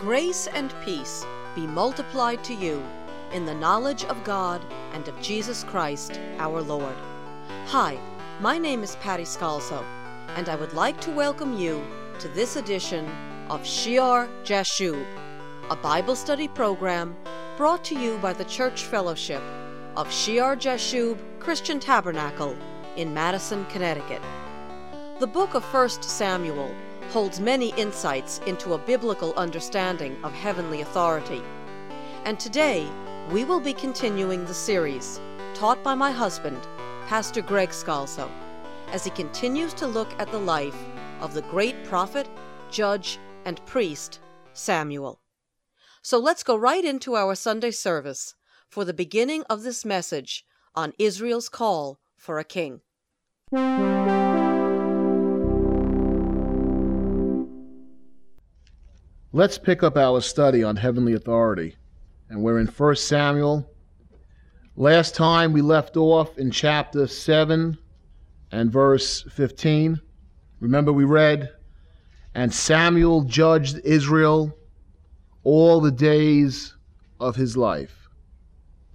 Grace and peace be multiplied to you in the knowledge of God and of Jesus Christ our Lord. Hi, my name is Patty Scalzo, and I would like to welcome you to this edition of Shear Jashub, a Bible study program brought to you by the Church Fellowship of Shear Jashub Christian Tabernacle in Madison, Connecticut. The book of 1 Samuel holds many insights into a biblical understanding of heavenly authority. And today, we will be continuing the series taught by my husband, Pastor Greg Scalzo, as he continues to look at the life of the great prophet, judge, and priest, Samuel. So let's go right into our Sunday service for the beginning of this message on Israel's call for a king. Let's pick up our study on heavenly authority. And we're in 1 Samuel. Last time we left off in chapter 7 and verse 15. Remember, we read, And Samuel judged Israel all the days of his life.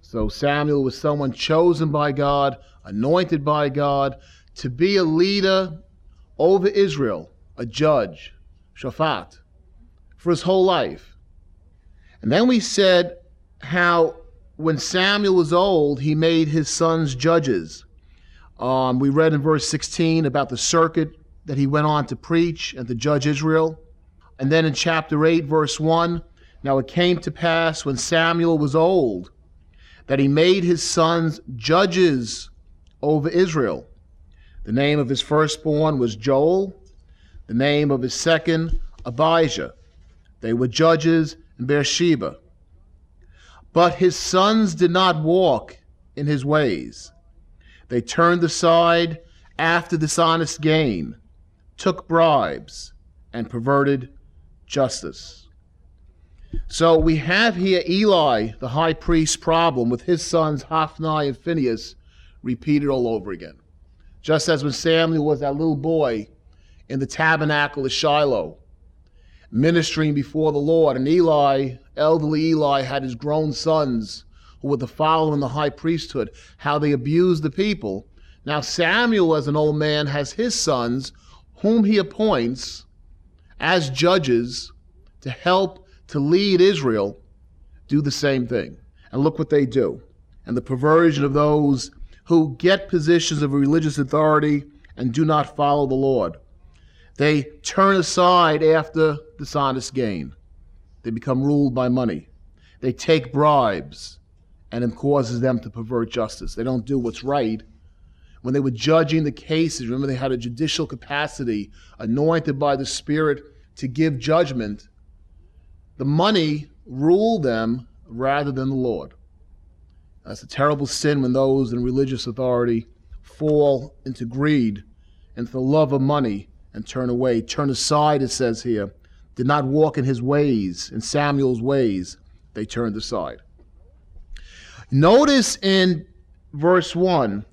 So Samuel was someone chosen by God, anointed by God, to be a leader over Israel, a judge, Shaphat for his whole life. And then we said how when Samuel was old, he made his sons judges. Um, we read in verse 16 about the circuit that he went on to preach and to judge Israel. And then in chapter 8, verse 1, now it came to pass when Samuel was old that he made his sons judges over Israel. The name of his firstborn was Joel, the name of his second, Abijah. They were judges in Beersheba. But his sons did not walk in his ways. They turned aside after dishonest gain, took bribes, and perverted justice. So we have here Eli, the high priest, problem with his sons Hophni and Phinehas repeated all over again. Just as when Samuel was that little boy in the tabernacle of Shiloh, ministering before the Lord. And Eli, elderly Eli, had his grown sons who were the follower in the high priesthood, how they abused the people. Now, Samuel, as an old man, has his sons, whom he appoints as judges to help to lead Israel do the same thing. And look what they do. And the perversion of those who get positions of religious authority and do not follow the Lord. They turn aside after dishonest gain. They become ruled by money. They take bribes, and it causes them to pervert justice. They don't do what's right. When they were judging the cases, remember they had a judicial capacity anointed by the Spirit to give judgment. The money ruled them rather than the Lord. That's a terrible sin when those in religious authority fall into greed, into the love of money, and turn away. Turn aside, it says here. Did not walk in his ways, in Samuel's ways. They turned aside. Notice in verse 1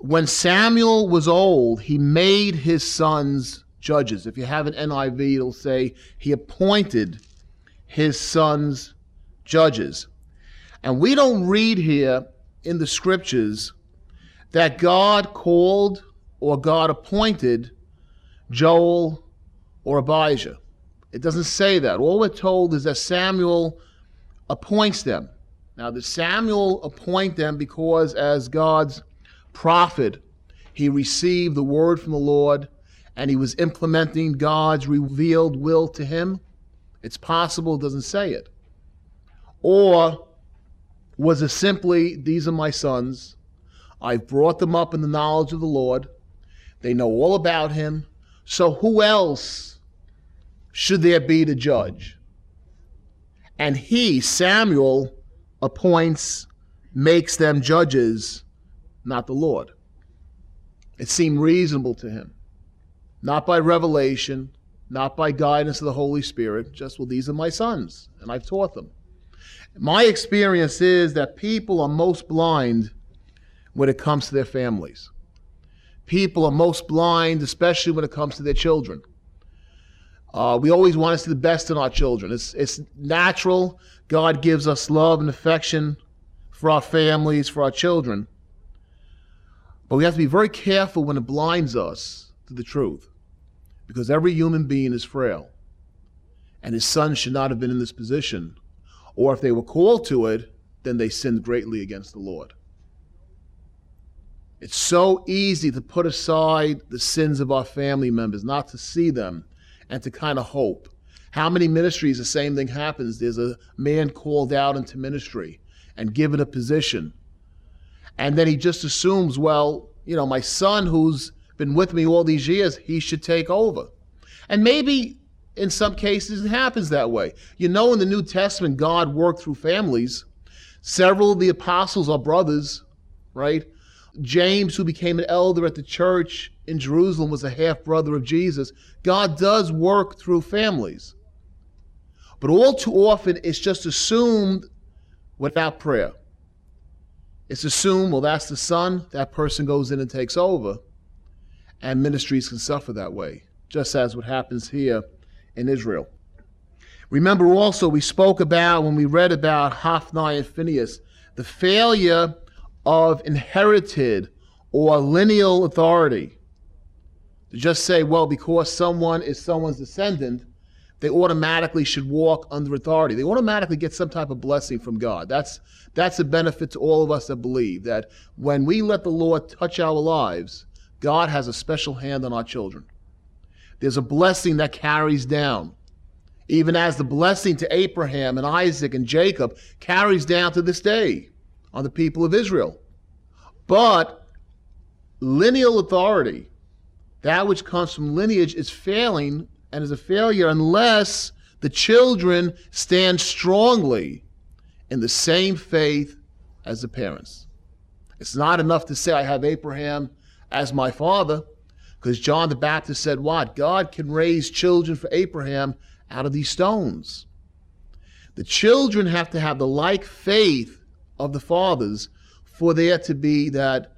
when Samuel was old, he made his sons judges. If you have an NIV, it'll say he appointed his sons judges. And we don't read here in the scriptures that God called or God appointed Joel, or Abijah. It doesn't say that. All we're told is that Samuel appoints them. Now, did Samuel appoint them because, as God's prophet, he received the word from the Lord and he was implementing God's revealed will to him? It's possible it doesn't say it. Or was it simply, These are my sons. I've brought them up in the knowledge of the Lord. They know all about him. So who else should there be to judge? And he, Samuel, appoints, makes them judges, not the Lord. It seemed reasonable to him. Not by revelation, not by guidance of the Holy Spirit, just, well, these are my sons, and I've taught them. My experience is that people are most blind when it comes to their families people are most blind, especially when it comes to their children. Uh, we always want to see the best in our children. It's, it's natural. God gives us love and affection for our families, for our children. But we have to be very careful when it blinds us to the truth because every human being is frail. And his sons should not have been in this position. Or if they were called to it, then they sinned greatly against the Lord. It's so easy to put aside the sins of our family members, not to see them, and to kind of hope. How many ministries the same thing happens? There's a man called out into ministry and given a position. And then he just assumes, well, you know, my son who's been with me all these years, he should take over. And maybe in some cases it happens that way. You know, in the New Testament, God worked through families. Several of the apostles are brothers, right? James, who became an elder at the church in Jerusalem, was a half brother of Jesus. God does work through families. But all too often, it's just assumed without prayer. It's assumed, well, that's the son, that person goes in and takes over and ministries can suffer that way, just as what happens here in Israel. Remember also, we spoke about when we read about Hophni and Phinehas, the failure of inherited or lineal authority. To just say, well, because someone is someone's descendant, they automatically should walk under authority. They automatically get some type of blessing from God. That's, that's a benefit to all of us that believe that when we let the Lord touch our lives, God has a special hand on our children. There's a blessing that carries down, even as the blessing to Abraham and Isaac and Jacob carries down to this day on the people of Israel. But lineal authority, that which comes from lineage, is failing and is a failure unless the children stand strongly in the same faith as the parents. It's not enough to say, I have Abraham as my father. Because John the Baptist said, What? God can raise children for Abraham out of these stones. The children have to have the like faith of the fathers for there to be that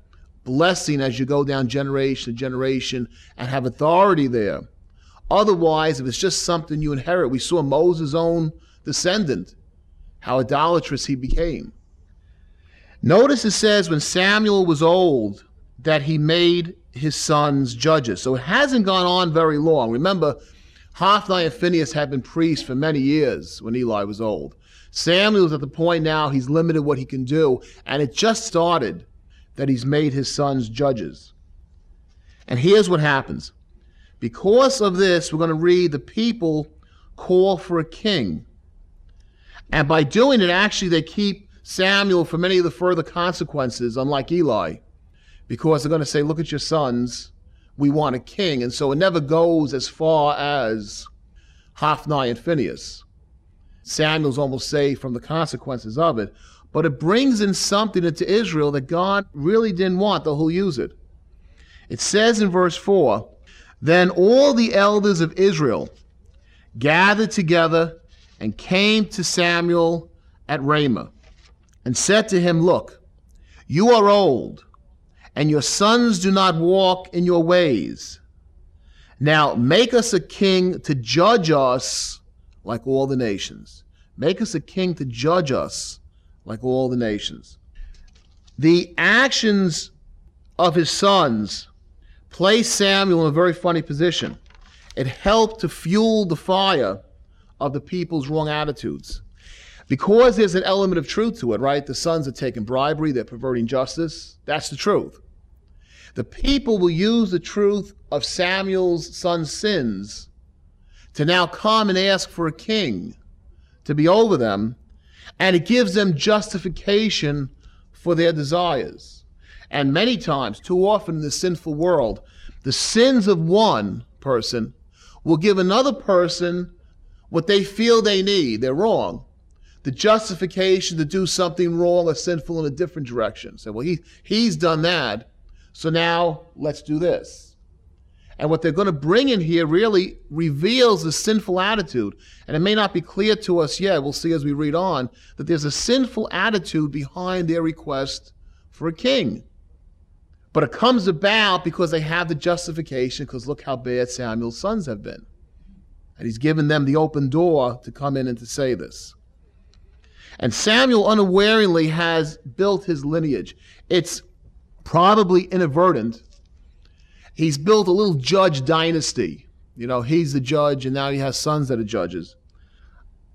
blessing as you go down generation to generation and have authority there. Otherwise, if it's just something you inherit, we saw Moses' own descendant, how idolatrous he became. Notice it says, when Samuel was old, that he made his sons judges. So it hasn't gone on very long. Remember, Hophni and Phinehas had been priests for many years when Eli was old. Samuel's at the point now he's limited what he can do, and it just started that he's made his sons judges. And here's what happens. Because of this, we're going to read the people call for a king. And by doing it, actually, they keep Samuel from any of the further consequences, unlike Eli because they're going to say, Look at your sons, we want a king. And so it never goes as far as Hophni and Phinehas. Samuel's almost saved from the consequences of it. But it brings in something into Israel that God really didn't want, though he'll use it. It says in verse 4 Then all the elders of Israel gathered together and came to Samuel at Ramah and said to him, Look, you are old and your sons do not walk in your ways. Now make us a king to judge us like all the nations. Make us a king to judge us like all the nations. The actions of his sons placed Samuel in a very funny position. It helped to fuel the fire of the people's wrong attitudes. Because there's an element of truth to it, right? The sons are taking bribery, they're perverting justice. That's the truth. The people will use the truth of Samuel's son's sins to now come and ask for a king to be over them, and it gives them justification for their desires. And many times, too often in the sinful world, the sins of one person will give another person what they feel they need. They're wrong. The justification to do something wrong or sinful in a different direction. Say, well, he, he's done that. So now let's do this. And what they're going to bring in here really reveals the sinful attitude. And it may not be clear to us yet, we'll see as we read on, that there's a sinful attitude behind their request for a king. But it comes about because they have the justification, because look how bad Samuel's sons have been. And he's given them the open door to come in and to say this. And Samuel unawarely has built his lineage. It's probably inadvertent. He's built a little judge dynasty. You know, he's the judge, and now he has sons that are judges.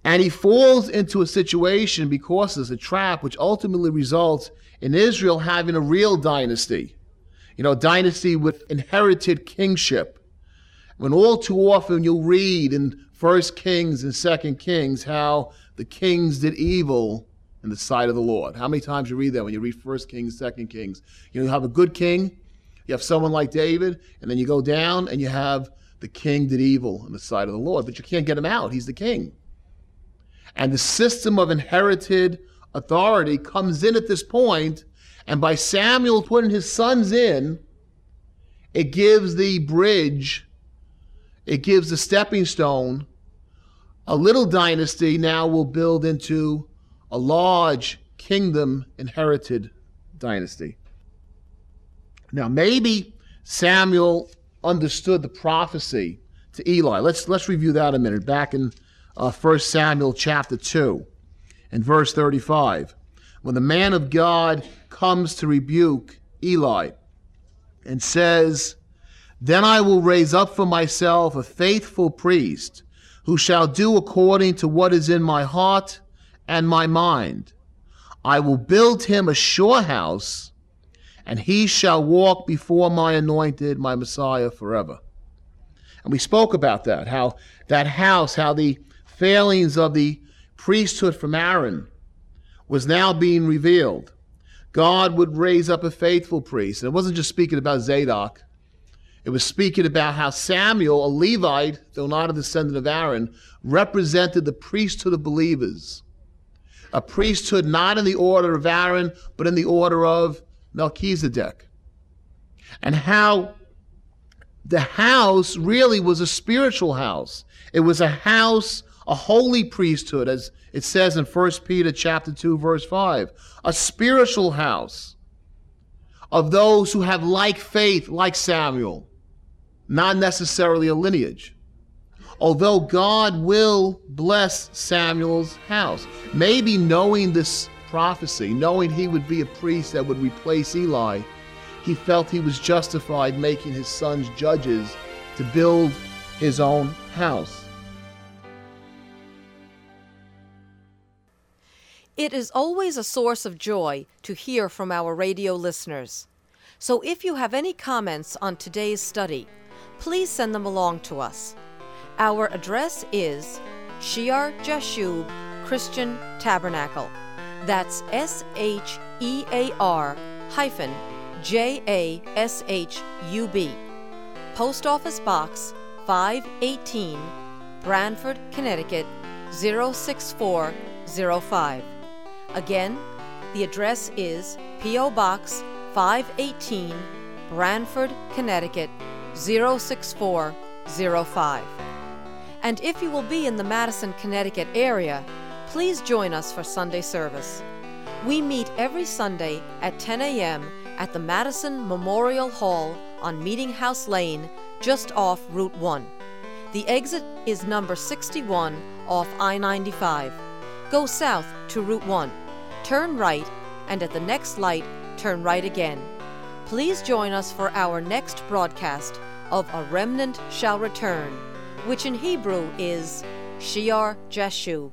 And he falls into a situation because it's a trap, which ultimately results in Israel having a real dynasty. You know, dynasty with inherited kingship. When all too often you'll read in First Kings and Second Kings how the kings did evil in the sight of the Lord. How many times you read that when you read First Kings, Second Kings? You know, you have a good king, you have someone like David, and then you go down and you have the king did evil in the sight of the Lord, but you can't get him out. He's the king. And the system of inherited authority comes in at this point, and by Samuel putting his sons in, it gives the bridge, it gives the stepping stone. A little dynasty now will build into a large kingdom inherited dynasty. Now, maybe Samuel understood the prophecy to Eli. Let's, let's review that a minute. Back in uh, 1 Samuel chapter 2 and verse 35, when the man of God comes to rebuke Eli and says, Then I will raise up for myself a faithful priest who shall do according to what is in my heart and my mind. I will build him a sure house, and he shall walk before my anointed, my Messiah, forever. And we spoke about that, how that house, how the failings of the priesthood from Aaron was now being revealed. God would raise up a faithful priest. And it wasn't just speaking about Zadok, it was speaking about how Samuel, a Levite, though not a descendant of Aaron, represented the priesthood of believers a priesthood not in the order of Aaron, but in the order of Melchizedek. And how the house really was a spiritual house. It was a house, a holy priesthood, as it says in 1 Peter chapter 2, verse 5. A spiritual house of those who have like faith, like Samuel, not necessarily a lineage although God will bless Samuel's house. Maybe knowing this prophecy, knowing he would be a priest that would replace Eli, he felt he was justified making his sons judges to build his own house. It is always a source of joy to hear from our radio listeners. So if you have any comments on today's study, please send them along to us. Our address is Shear Jashub Christian Tabernacle. That's S H E A R hyphen J A S H U B. Post Office Box 518, Branford, Connecticut 06405. Again, the address is P.O. Box 518, Branford, Connecticut 06405. And if you will be in the Madison, Connecticut area, please join us for Sunday service. We meet every Sunday at 10 a.m. at the Madison Memorial Hall on Meeting House Lane, just off Route 1. The exit is number 61 off I 95. Go south to Route 1, turn right, and at the next light, turn right again. Please join us for our next broadcast of A Remnant Shall Return which in Hebrew is Shear Jashub.